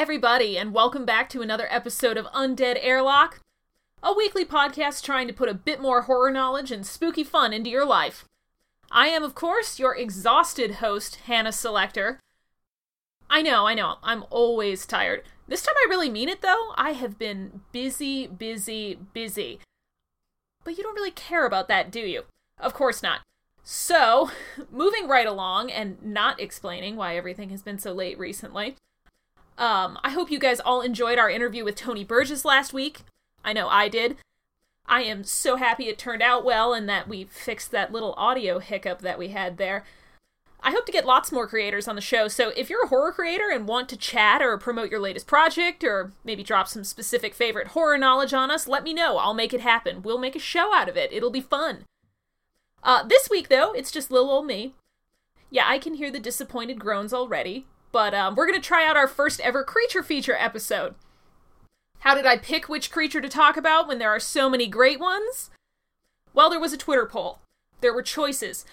everybody, and welcome back to another episode of Undead Airlock, a weekly podcast trying to put a bit more horror knowledge and spooky fun into your life. I am, of course, your exhausted host, Hannah Selector. I know, I know, I'm always tired. This time I really mean it, though. I have been busy, busy, busy. But you don't really care about that, do you? Of course not. So, moving right along and not explaining why everything has been so late recently. Um, I hope you guys all enjoyed our interview with Tony Burgess last week. I know I did. I am so happy it turned out well and that we fixed that little audio hiccup that we had there. I hope to get lots more creators on the show, so if you're a horror creator and want to chat or promote your latest project or maybe drop some specific favorite horror knowledge on us, let me know. I'll make it happen. We'll make a show out of it. It'll be fun. Uh, this week, though, it's just little old me. Yeah, I can hear the disappointed groans already, but um, we're going to try out our first ever creature feature episode. How did I pick which creature to talk about when there are so many great ones? Well, there was a Twitter poll. There were choices.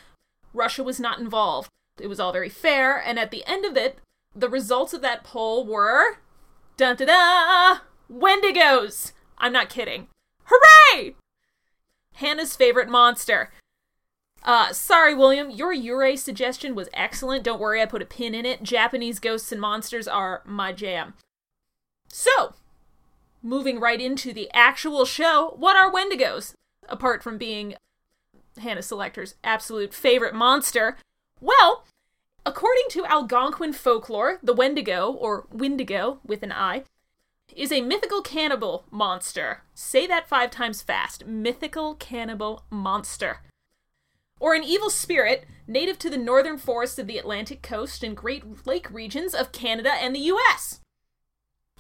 Russia was not involved. It was all very fair, and at the end of it, the results of that poll were. Dun da da! Wendigos! I'm not kidding. Hooray! Hannah's favorite monster. Uh, sorry, William, your Yurei suggestion was excellent. Don't worry, I put a pin in it. Japanese ghosts and monsters are my jam. So, moving right into the actual show, what are Wendigos? Apart from being Hannah Selector's absolute favorite monster. Well, according to Algonquin folklore, the Wendigo, or Windigo with an I, is a mythical cannibal monster. Say that five times fast. Mythical cannibal monster or an evil spirit native to the northern forests of the Atlantic coast and Great Lake regions of Canada and the US.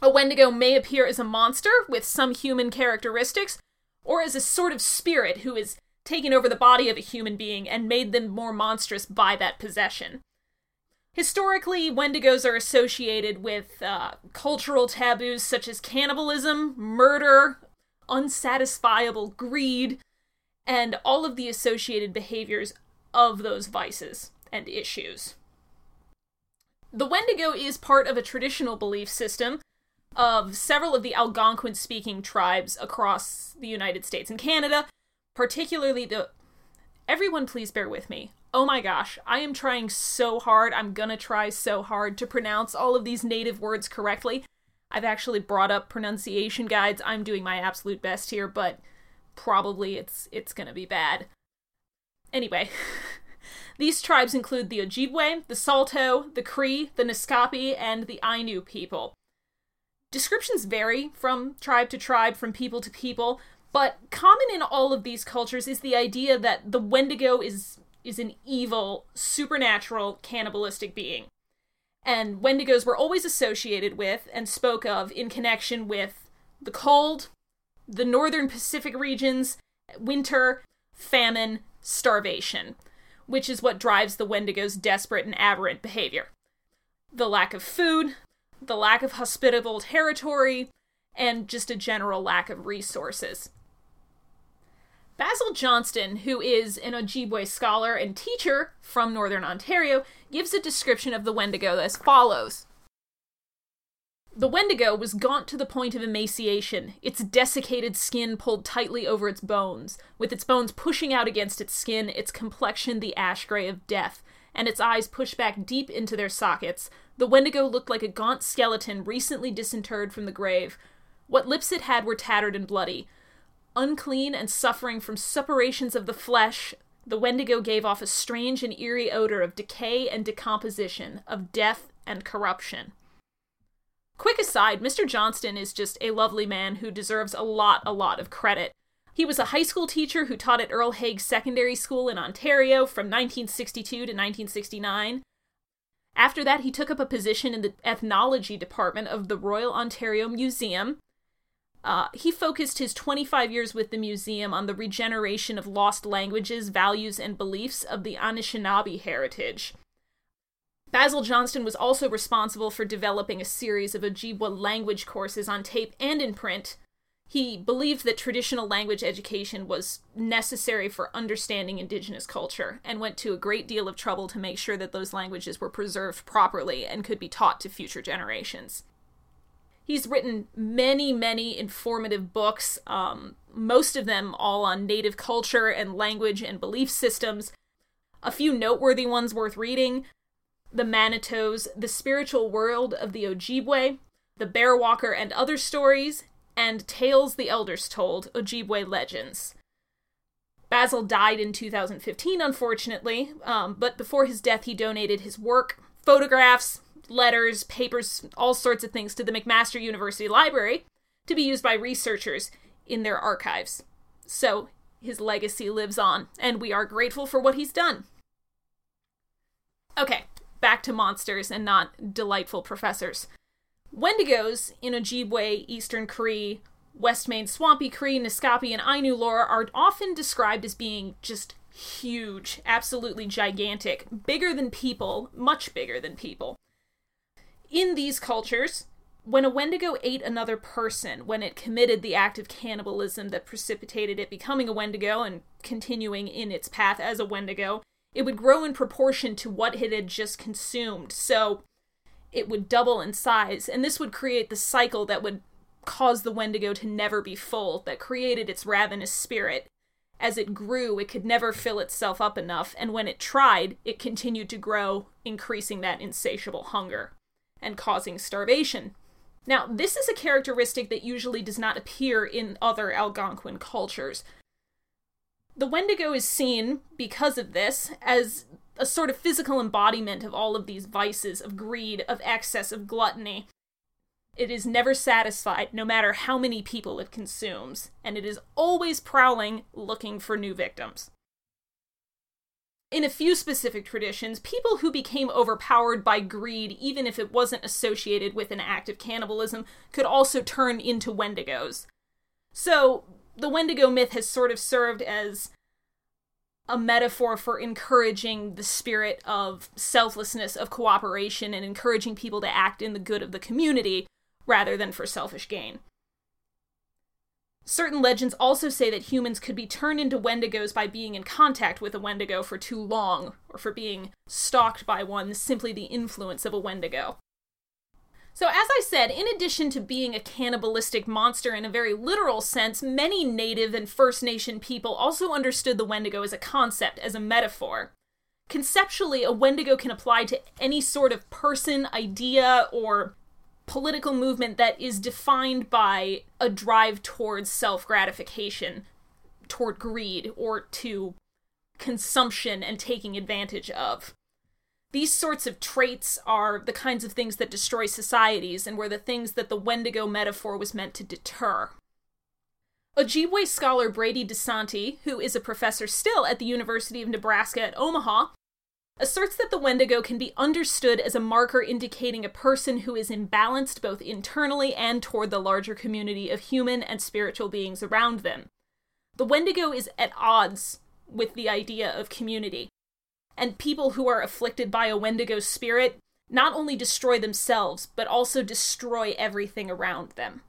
A Wendigo may appear as a monster with some human characteristics, or as a sort of spirit who has taken over the body of a human being and made them more monstrous by that possession. Historically, Wendigos are associated with uh, cultural taboos such as cannibalism, murder, unsatisfiable greed, and all of the associated behaviors of those vices and issues. The Wendigo is part of a traditional belief system of several of the Algonquin speaking tribes across the United States and Canada, particularly the. Everyone, please bear with me. Oh my gosh, I am trying so hard. I'm gonna try so hard to pronounce all of these native words correctly. I've actually brought up pronunciation guides. I'm doing my absolute best here, but probably it's it's gonna be bad. Anyway, these tribes include the Ojibwe, the Saulteaux, the Cree, the Naskapi, and the Innu people. Descriptions vary from tribe to tribe, from people to people, but common in all of these cultures is the idea that the Wendigo is is an evil, supernatural, cannibalistic being. And Wendigos were always associated with and spoke of in connection with the cold, the northern Pacific regions, winter, famine, starvation, which is what drives the Wendigo's desperate and aberrant behavior. The lack of food, the lack of hospitable territory, and just a general lack of resources. Basil Johnston, who is an Ojibwe scholar and teacher from Northern Ontario, gives a description of the Wendigo as follows the Wendigo was gaunt to the point of emaciation, its desiccated skin pulled tightly over its bones, with its bones pushing out against its skin, its complexion the ash gray of death, and its eyes pushed back deep into their sockets. The Wendigo looked like a gaunt skeleton recently disinterred from the grave. What lips it had were tattered and bloody. Unclean and suffering from suppurations of the flesh, the Wendigo gave off a strange and eerie odor of decay and decomposition, of death and corruption. Quick aside, Mr. Johnston is just a lovely man who deserves a lot, a lot of credit. He was a high school teacher who taught at Earl Haig Secondary School in Ontario from 1962 to 1969. After that, he took up a position in the ethnology department of the Royal Ontario Museum. Uh, he focused his 25 years with the museum on the regeneration of lost languages, values, and beliefs of the Anishinaabe heritage. Basil Johnston was also responsible for developing a series of Ojibwa language courses on tape and in print. He believed that traditional language education was necessary for understanding Indigenous culture and went to a great deal of trouble to make sure that those languages were preserved properly and could be taught to future generations. He's written many, many informative books, um, most of them all on native culture and language and belief systems. A few noteworthy ones worth reading The Manitous, The Spiritual World of the Ojibwe, The Bear Walker and Other Stories, and Tales the Elders Told Ojibwe Legends. Basil died in 2015, unfortunately, um, but before his death, he donated his work, photographs, letters, papers, all sorts of things to the McMaster University Library to be used by researchers in their archives. So his legacy lives on, and we are grateful for what he's done. Okay, back to monsters and not delightful professors. Wendigos in Ojibwe, Eastern Cree, West Main Swampy Cree, Naskapi, and Innu lore are often described as being just huge, absolutely gigantic, bigger than people, much bigger than people in these cultures, when a Wendigo ate another person, when it committed the act of cannibalism that precipitated it becoming a Wendigo and continuing in its path as a Wendigo, it would grow in proportion to what it had just consumed. So it would double in size, and this would create the cycle that would cause the Wendigo to never be full, that created its ravenous spirit. As it grew, it could never fill itself up enough, and when it tried, it continued to grow, increasing that insatiable hunger and causing starvation. Now, this is a characteristic that usually does not appear in other Algonquin cultures. The Wendigo is seen, because of this, as a sort of physical embodiment of all of these vices of greed, of excess, of gluttony. It is never satisfied, no matter how many people it consumes, and it is always prowling, looking for new victims in a few specific traditions, people who became overpowered by greed, even if it wasn't associated with an act of cannibalism, could also turn into Wendigos. So, the Wendigo myth has sort of served as a metaphor for encouraging the spirit of selflessness, of cooperation, and encouraging people to act in the good of the community rather than for selfish gain. Certain legends also say that humans could be turned into wendigos by being in contact with a wendigo for too long, or for being stalked by one, simply the influence of a wendigo. So, as I said, in addition to being a cannibalistic monster in a very literal sense, many Native and First Nation people also understood the Wendigo as a concept, as a metaphor. Conceptually, a Wendigo can apply to any sort of person, idea, or political movement that is defined by a drive towards self gratification, toward greed, or to consumption and taking advantage of. These sorts of traits are the kinds of things that destroy societies and were the things that the Wendigo metaphor was meant to deter. Ojibwe scholar Brady DeSanti, who is a professor still at the University of Nebraska at Omaha, asserts that the Wendigo can be understood as a marker indicating a person who is imbalanced both internally and toward the larger community of human and spiritual beings around them. The Wendigo is at odds with the idea of community, and people who are afflicted by a Wendigo spirit not only destroy themselves, but also destroy everything around them.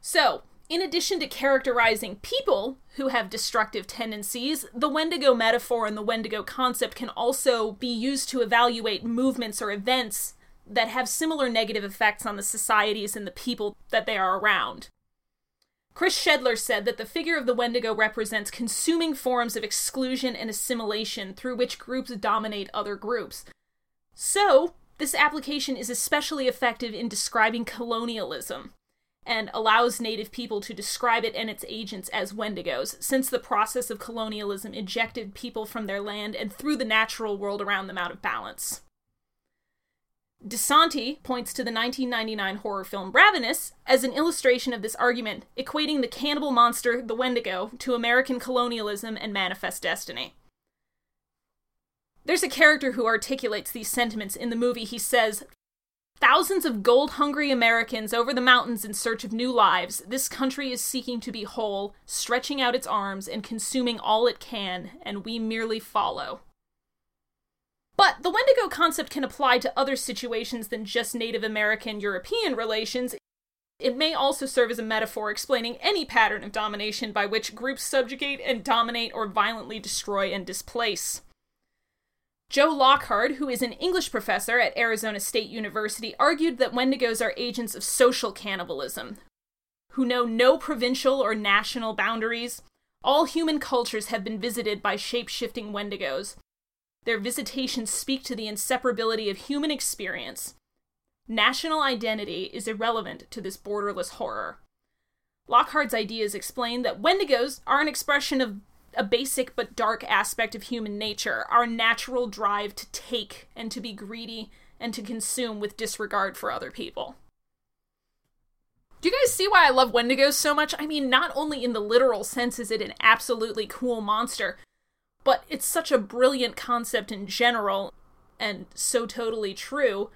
So, in addition to characterizing people who have destructive tendencies, the Wendigo metaphor and the Wendigo concept can also be used to evaluate movements or events that have similar negative effects on the societies and the people that they are around. Chris Schedler said that the figure of the Wendigo represents consuming forms of exclusion and assimilation through which groups dominate other groups. So, this application is especially effective in describing colonialism and allows native people to describe it and its agents as wendigos, since the process of colonialism ejected people from their land and threw the natural world around them out of balance. DeSanti points to the 1999 horror film Ravenous as an illustration of this argument, equating the cannibal monster, the Wendigo, to American colonialism and manifest destiny. There's a character who articulates these sentiments in the movie. He says, Thousands of gold hungry Americans over the mountains in search of new lives, this country is seeking to be whole, stretching out its arms and consuming all it can, and we merely follow. But the Wendigo concept can apply to other situations than just Native American European relations. It may also serve as a metaphor explaining any pattern of domination by which groups subjugate and dominate or violently destroy and displace. Joe Lockard, who is an English professor at Arizona State University, argued that Wendigos are agents of social cannibalism, who know no provincial or national boundaries. All human cultures have been visited by shape shifting Wendigos. Their visitations speak to the inseparability of human experience. National identity is irrelevant to this borderless horror. Lockard's ideas explain that Wendigos are an expression of a basic but dark aspect of human nature our natural drive to take and to be greedy and to consume with disregard for other people. Do you guys see why I love Wendigos so much? I mean, not only in the literal sense is it an absolutely cool monster, but it's such a brilliant concept in general and so totally true.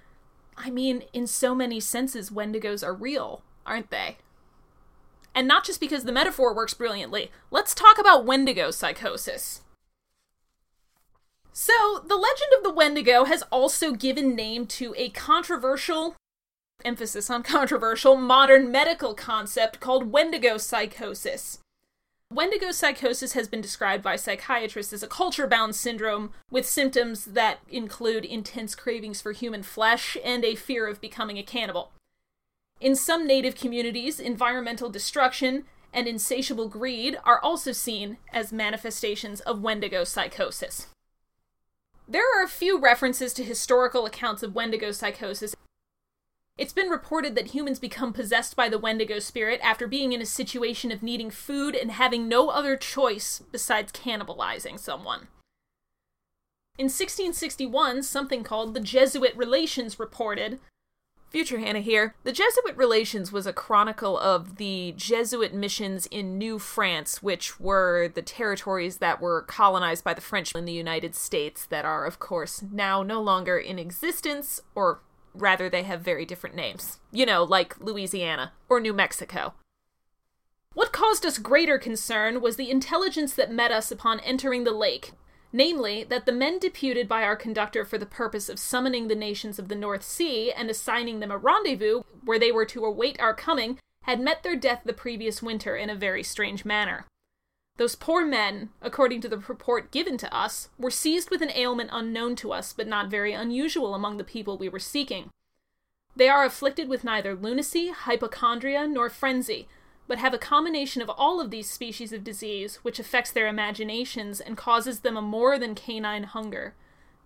I mean, in so many senses, Wendigos are real, aren't they? And not just because the metaphor works brilliantly. Let's talk about Wendigo psychosis. So, the legend of the Wendigo has also given name to a controversial, emphasis on controversial, modern medical concept called Wendigo psychosis. Wendigo psychosis has been described by psychiatrists as a culture bound syndrome with symptoms that include intense cravings for human flesh and a fear of becoming a cannibal. In some native communities, environmental destruction and insatiable greed are also seen as manifestations of Wendigo psychosis. There are a few references to historical accounts of Wendigo psychosis. It's been reported that humans become possessed by the Wendigo spirit after being in a situation of needing food and having no other choice besides cannibalizing someone. In 1661, something called the Jesuit Relations reported Future Hannah here. The Jesuit Relations was a chronicle of the Jesuit missions in New France, which were the territories that were colonized by the French in the United States, that are, of course, now no longer in existence, or rather, they have very different names. You know, like Louisiana or New Mexico. What caused us greater concern was the intelligence that met us upon entering the lake, namely, that the men deputed by our conductor for the purpose of summoning the nations of the North Sea and assigning them a rendezvous where they were to await our coming had met their death the previous winter in a very strange manner. Those poor men, according to the report given to us, were seized with an ailment unknown to us but not very unusual among the people we were seeking. They are afflicted with neither lunacy, hypochondria, nor frenzy, but have a combination of all of these species of disease, which affects their imaginations and causes them a more than canine hunger.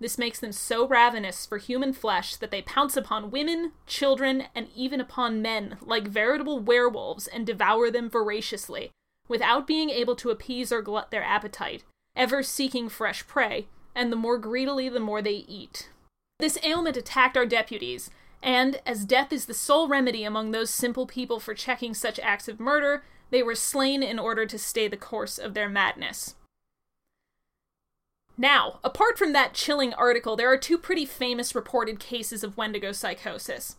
This makes them so ravenous for human flesh that they pounce upon women, children, and even upon men like veritable werewolves and devour them voraciously, without being able to appease or glut their appetite, ever seeking fresh prey, and the more greedily the more they eat. This ailment attacked our deputies, and, as death is the sole remedy among those simple people for checking such acts of murder, they were slain in order to stay the course of their madness. Now, apart from that chilling article, there are two pretty famous reported cases of Wendigo psychosis.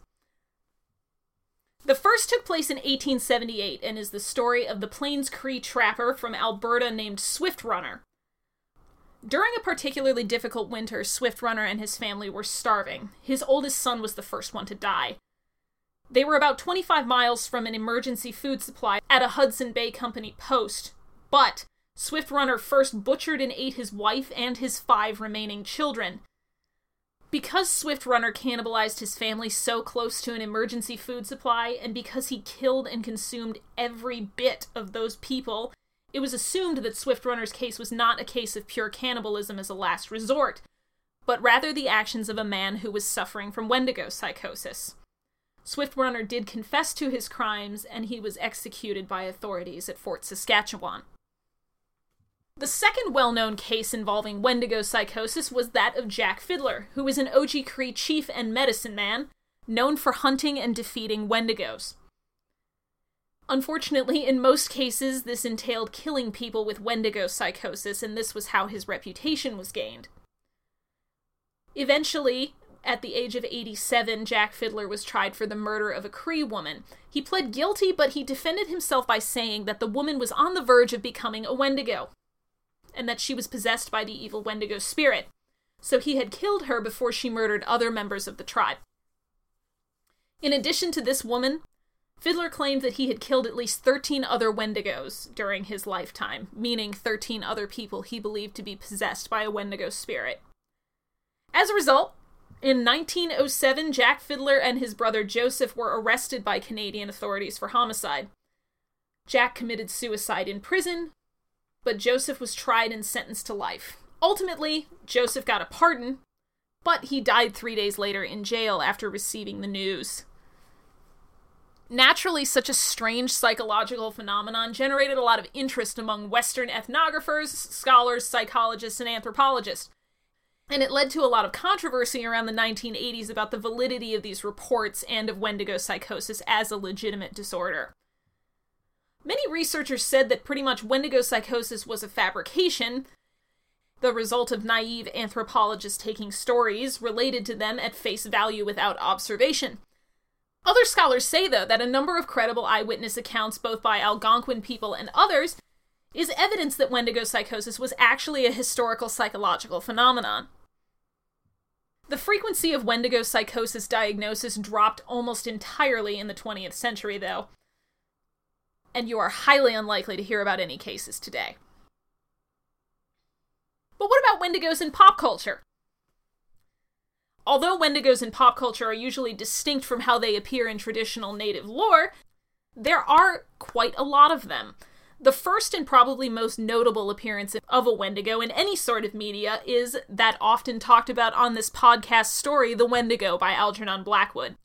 The first took place in 1878 and is the story of the Plains Cree trapper from Alberta named Swift Runner. During a particularly difficult winter, Swift Runner and his family were starving. His oldest son was the first one to die. They were about 25 miles from an emergency food supply at a Hudson Bay Company post, but Swift Runner first butchered and ate his wife and his five remaining children. Because Swift Runner cannibalized his family so close to an emergency food supply, and because he killed and consumed every bit of those people, it was assumed that Swift Runner's case was not a case of pure cannibalism as a last resort, but rather the actions of a man who was suffering from Wendigo psychosis. Swift Runner did confess to his crimes, and he was executed by authorities at Fort Saskatchewan. The second well known case involving Wendigo psychosis was that of Jack Fiddler, who was an Oji-Cree chief and medicine man, known for hunting and defeating Wendigos. Unfortunately, in most cases, this entailed killing people with Wendigo psychosis, and this was how his reputation was gained. Eventually, at the age of 87, Jack Fiddler was tried for the murder of a Cree woman. He pled guilty, but he defended himself by saying that the woman was on the verge of becoming a Wendigo, and that she was possessed by the evil Wendigo spirit. So he had killed her before she murdered other members of the tribe. In addition to this woman, Fiddler claimed that he had killed at least 13 other Wendigos during his lifetime, meaning 13 other people he believed to be possessed by a Wendigo spirit. As a result, in 1907, Jack Fiddler and his brother Joseph were arrested by Canadian authorities for homicide. Jack committed suicide in prison, but Joseph was tried and sentenced to life. Ultimately, Joseph got a pardon, but he died three days later in jail after receiving the news. Naturally, such a strange psychological phenomenon generated a lot of interest among Western ethnographers, scholars, psychologists, and anthropologists. And it led to a lot of controversy around the 1980s about the validity of these reports and of Wendigo psychosis as a legitimate disorder. Many researchers said that pretty much Wendigo psychosis was a fabrication, the result of naive anthropologists taking stories related to them at face value without observation. Other scholars say, though, that a number of credible eyewitness accounts, both by Algonquin people and others, is evidence that Wendigo psychosis was actually a historical psychological phenomenon. The frequency of Wendigo psychosis diagnosis dropped almost entirely in the 20th century, though, and you are highly unlikely to hear about any cases today. But what about Wendigos in pop culture? Although Wendigos in pop culture are usually distinct from how they appear in traditional native lore, there are quite a lot of them. The first and probably most notable appearance of a Wendigo in any sort of media is that often talked about on this podcast story, The Wendigo by Algernon Blackwood.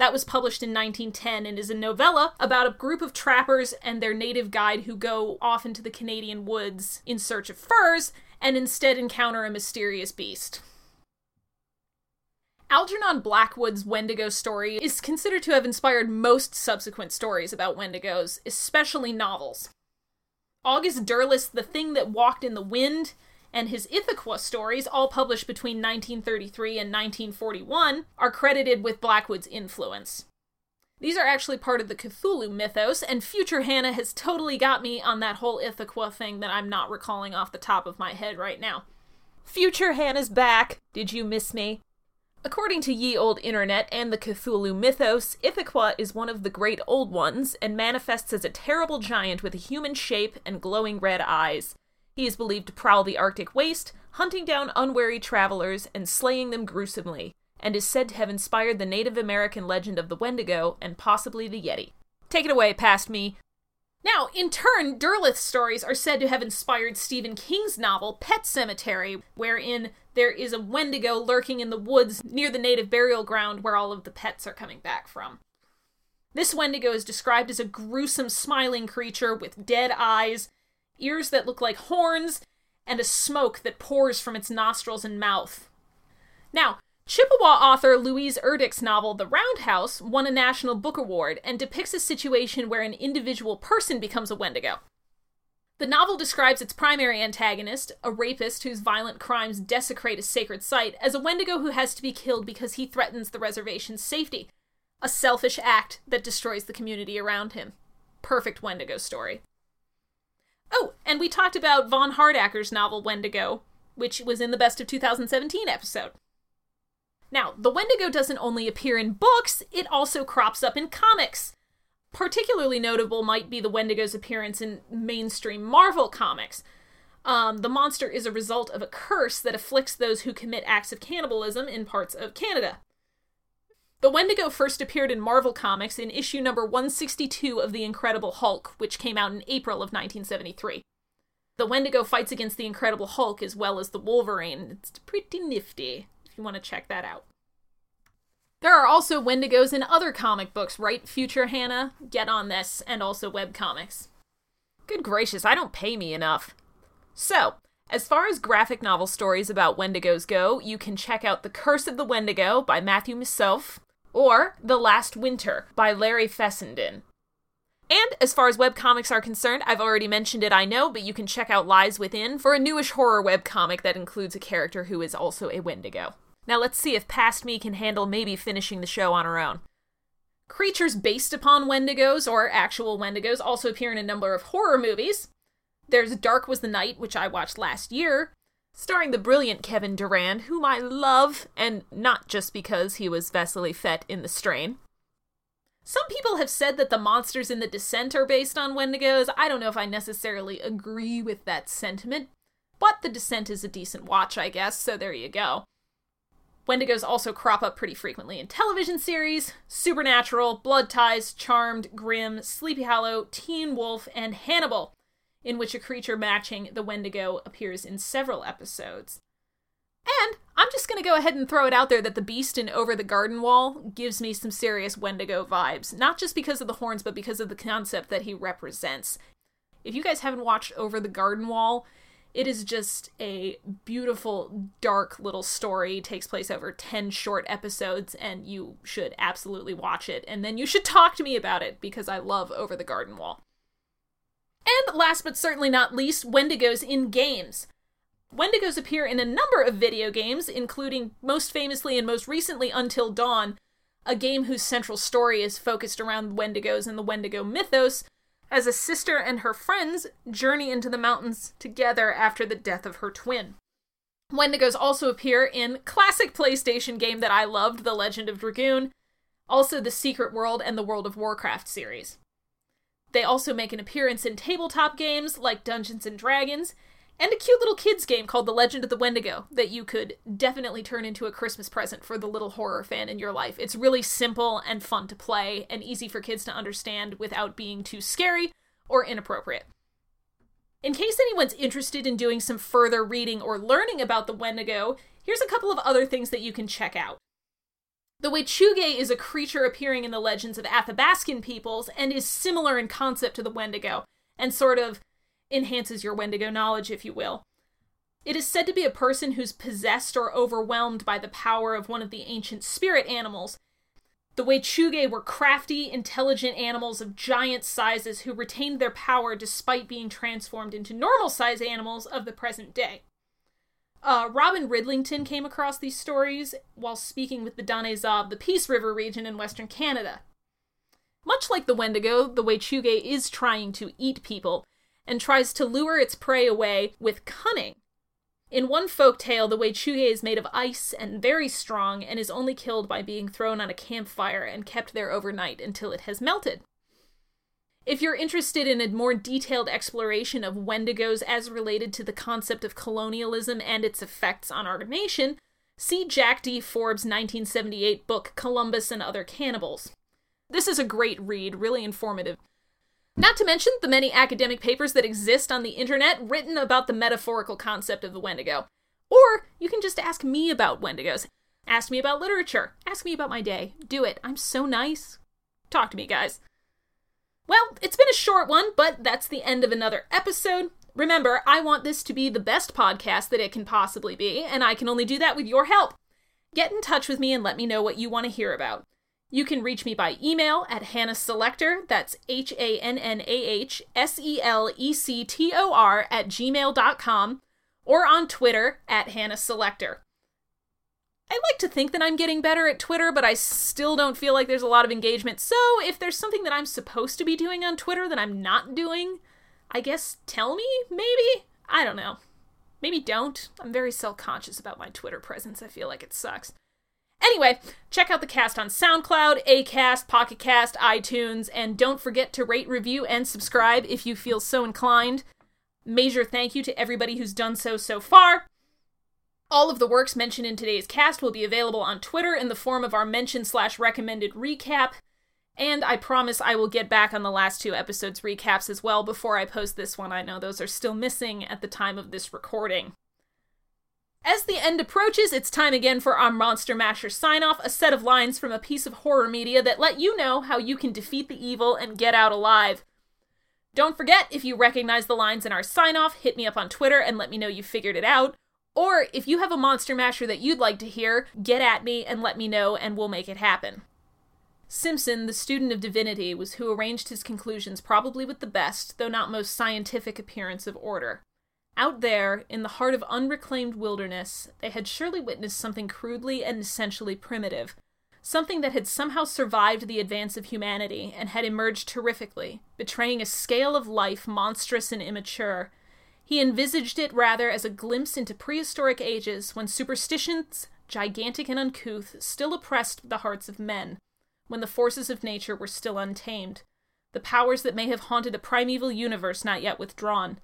That was published in 1910 and is a novella about a group of trappers and their native guide who go off into the Canadian woods in search of furs and instead encounter a mysterious beast. Algernon Blackwood's Wendigo story is considered to have inspired most subsequent stories about Wendigos, especially novels. August Derleth's The Thing That Walked in the Wind and his Ithaqua stories, all published between 1933 and 1941, are credited with Blackwood's influence. These are actually part of the Cthulhu mythos, and future Hannah has totally got me on that whole Ithaqua thing that I'm not recalling off the top of my head right now. Future Hannah's back! Did you miss me? According to Ye Old Internet and the Cthulhu mythos, Ithaqua is one of the great old ones and manifests as a terrible giant with a human shape and glowing red eyes. He is believed to prowl the Arctic waste, hunting down unwary travelers and slaying them gruesomely, and is said to have inspired the Native American legend of the Wendigo and possibly the Yeti. Take it away, past me. Now, in turn, Derleth's stories are said to have inspired Stephen King's novel Pet Sematary, wherein there is a Wendigo lurking in the woods near the native burial ground where all of the pets are coming back from. This Wendigo is described as a gruesome smiling creature with dead eyes, ears that look like horns, and a smoke that pours from its nostrils and mouth. Now, Chippewa author Louise Erdrich's novel The Roundhouse won a National Book Award and depicts a situation where an individual person becomes a Wendigo. The novel describes its primary antagonist, a rapist whose violent crimes desecrate a sacred site, as a Wendigo who has to be killed because he threatens the reservation's safety. A selfish act that destroys the community around him. Perfect Wendigo story. Oh, and we talked about Vaughn Hardacker's novel Wendigo, which was in the Best of 2017 episode. Now, the Wendigo doesn't only appear in books, it also crops up in comics. Particularly notable might be the Wendigo's appearance in mainstream Marvel comics. Um, the monster is a result of a curse that afflicts those who commit acts of cannibalism in parts of Canada. The Wendigo first appeared in Marvel Comics in issue number 162 of The Incredible Hulk, which came out in April of 1973. The Wendigo fights against the Incredible Hulk as well as the Wolverine. It's pretty nifty if you want to check that out. There are also Wendigos in other comic books, right, future Hannah? Get on this, and also webcomics. Good gracious, I don't pay me enough. So, as far as graphic novel stories about Wendigos go, you can check out The Curse of the Wendigo by Matthew Misself, or The Last Winter by Larry Fessenden. And as far as webcomics are concerned, I've already mentioned it, I know, but you can check out Lies Within for a newish horror webcomic that includes a character who is also a Wendigo. Now let's see if Past Me can handle maybe finishing the show on her own. Creatures based upon Wendigos, or actual Wendigos, also appear in a number of horror movies. There's Dark Was the Night, which I watched last year, starring the brilliant Kevin Durand, whom I love, and not just because he was Vasiliy Fet in The Strain. Some people have said that the monsters in The Descent are based on Wendigos. I don't know if I necessarily agree with that sentiment, but The Descent is a decent watch, I guess, so there you go. Wendigos also crop up pretty frequently in television series Supernatural, Blood Ties, Charmed, Grimm, Sleepy Hollow, Teen Wolf, and Hannibal, in which a creature matching the Wendigo appears in several episodes. And I'm just going to go ahead and throw it out there that the beast in Over the Garden Wall gives me some serious Wendigo vibes, not just because of the horns, but because of the concept that he represents. If you guys haven't watched Over the Garden Wall, it is just a beautiful, dark little story. It takes place over 10 short episodes, and you should absolutely watch it. And then you should talk to me about it because I love Over the Garden Wall. And last but certainly not least, Wendigos in games. Wendigos appear in a number of video games, including most famously and most recently Until Dawn, a game whose central story is focused around Wendigos and the Wendigo mythos, as a sister and her friends journey into the mountains together after the death of her twin. Wendigos also appear in classic PlayStation game that I loved, The Legend of Dragoon, also the Secret World and the World of Warcraft series. They also make an appearance in tabletop games like Dungeons and Dragons, and a cute little kids game called The Legend of the Wendigo that you could definitely turn into a Christmas present for the little horror fan in your life. It's really simple and fun to play and easy for kids to understand without being too scary or inappropriate. In case anyone's interested in doing some further reading or learning about the Wendigo, here's a couple of other things that you can check out. The Wechuge is a creature appearing in the legends of Athabascan peoples and is similar in concept to the Wendigo, and sort of enhances your Wendigo knowledge, if you will. It is said to be a person who's possessed or overwhelmed by the power of one of the ancient spirit animals. The Wechuge were crafty, intelligent animals of giant sizes who retained their power despite being transformed into normal sized animals of the present day. Uh, Robin Ridington came across these stories while speaking with the Danezaa of the Peace River region in Western Canada. Much like the Wendigo, the Wechuge is trying to eat people, and tries to lure its prey away with cunning. In one folk tale, the Wechuge is made of ice and very strong and is only killed by being thrown on a campfire and kept there overnight until it has melted. If you're interested in a more detailed exploration of Wendigos as related to the concept of colonialism and its effects on our nation, see Jack D. Forbes' 1978 book Columbus and Other Cannibals. This is a great read, really informative. Not to mention the many academic papers that exist on the internet written about the metaphorical concept of the Wendigo. Or you can just ask me about Wendigos. Ask me about literature. Ask me about my day. Do it. I'm so nice. Talk to me, guys. Well, it's been a short one, but that's the end of another episode. Remember, I want this to be the best podcast that it can possibly be, and I can only do that with your help. Get in touch with me and let me know what you want to hear about. You can reach me by email at Hannah Selector, that's H A N N A H S E L E C T O R, at gmail.com, or on Twitter at Hannah Selector. I like to think that I'm getting better at Twitter, but I still don't feel like there's a lot of engagement. So if there's something that I'm supposed to be doing on Twitter that I'm not doing, I guess tell me, maybe? I don't know. Maybe don't. I'm very self conscious about my Twitter presence. I feel like it sucks. Anyway, check out the cast on SoundCloud, Acast, Pocket Cast, iTunes, and don't forget to rate, review, and subscribe if you feel so inclined. Major thank you to everybody who's done so so far. All of the works mentioned in today's cast will be available on Twitter in the form of our mention slash recommended recap. And I promise I will get back on the last two episodes' recaps as well before I post this one. I know those are still missing at the time of this recording. As the end approaches, it's time again for our Monster Masher sign off, a set of lines from a piece of horror media that let you know how you can defeat the evil and get out alive. Don't forget, if you recognize the lines in our sign off, hit me up on Twitter and let me know you figured it out. Or if you have a Monster Masher that you'd like to hear, get at me and let me know and we'll make it happen. Simpson, the student of divinity, was who arranged his conclusions probably with the best, though not most scientific appearance of order. Out there, in the heart of unreclaimed wilderness, they had surely witnessed something crudely and essentially primitive, something that had somehow survived the advance of humanity and had emerged terrifically, betraying a scale of life monstrous and immature. He envisaged it rather as a glimpse into prehistoric ages when superstitions, gigantic and uncouth, still oppressed the hearts of men, when the forces of nature were still untamed, the powers that may have haunted a primeval universe not yet withdrawn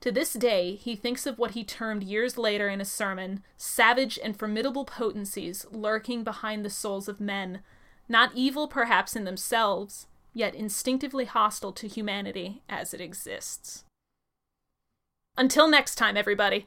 To this day, he thinks of what he termed years later in a sermon savage and formidable potencies lurking behind the souls of men, not evil perhaps in themselves, yet instinctively hostile to humanity as it exists. Until next time, everybody.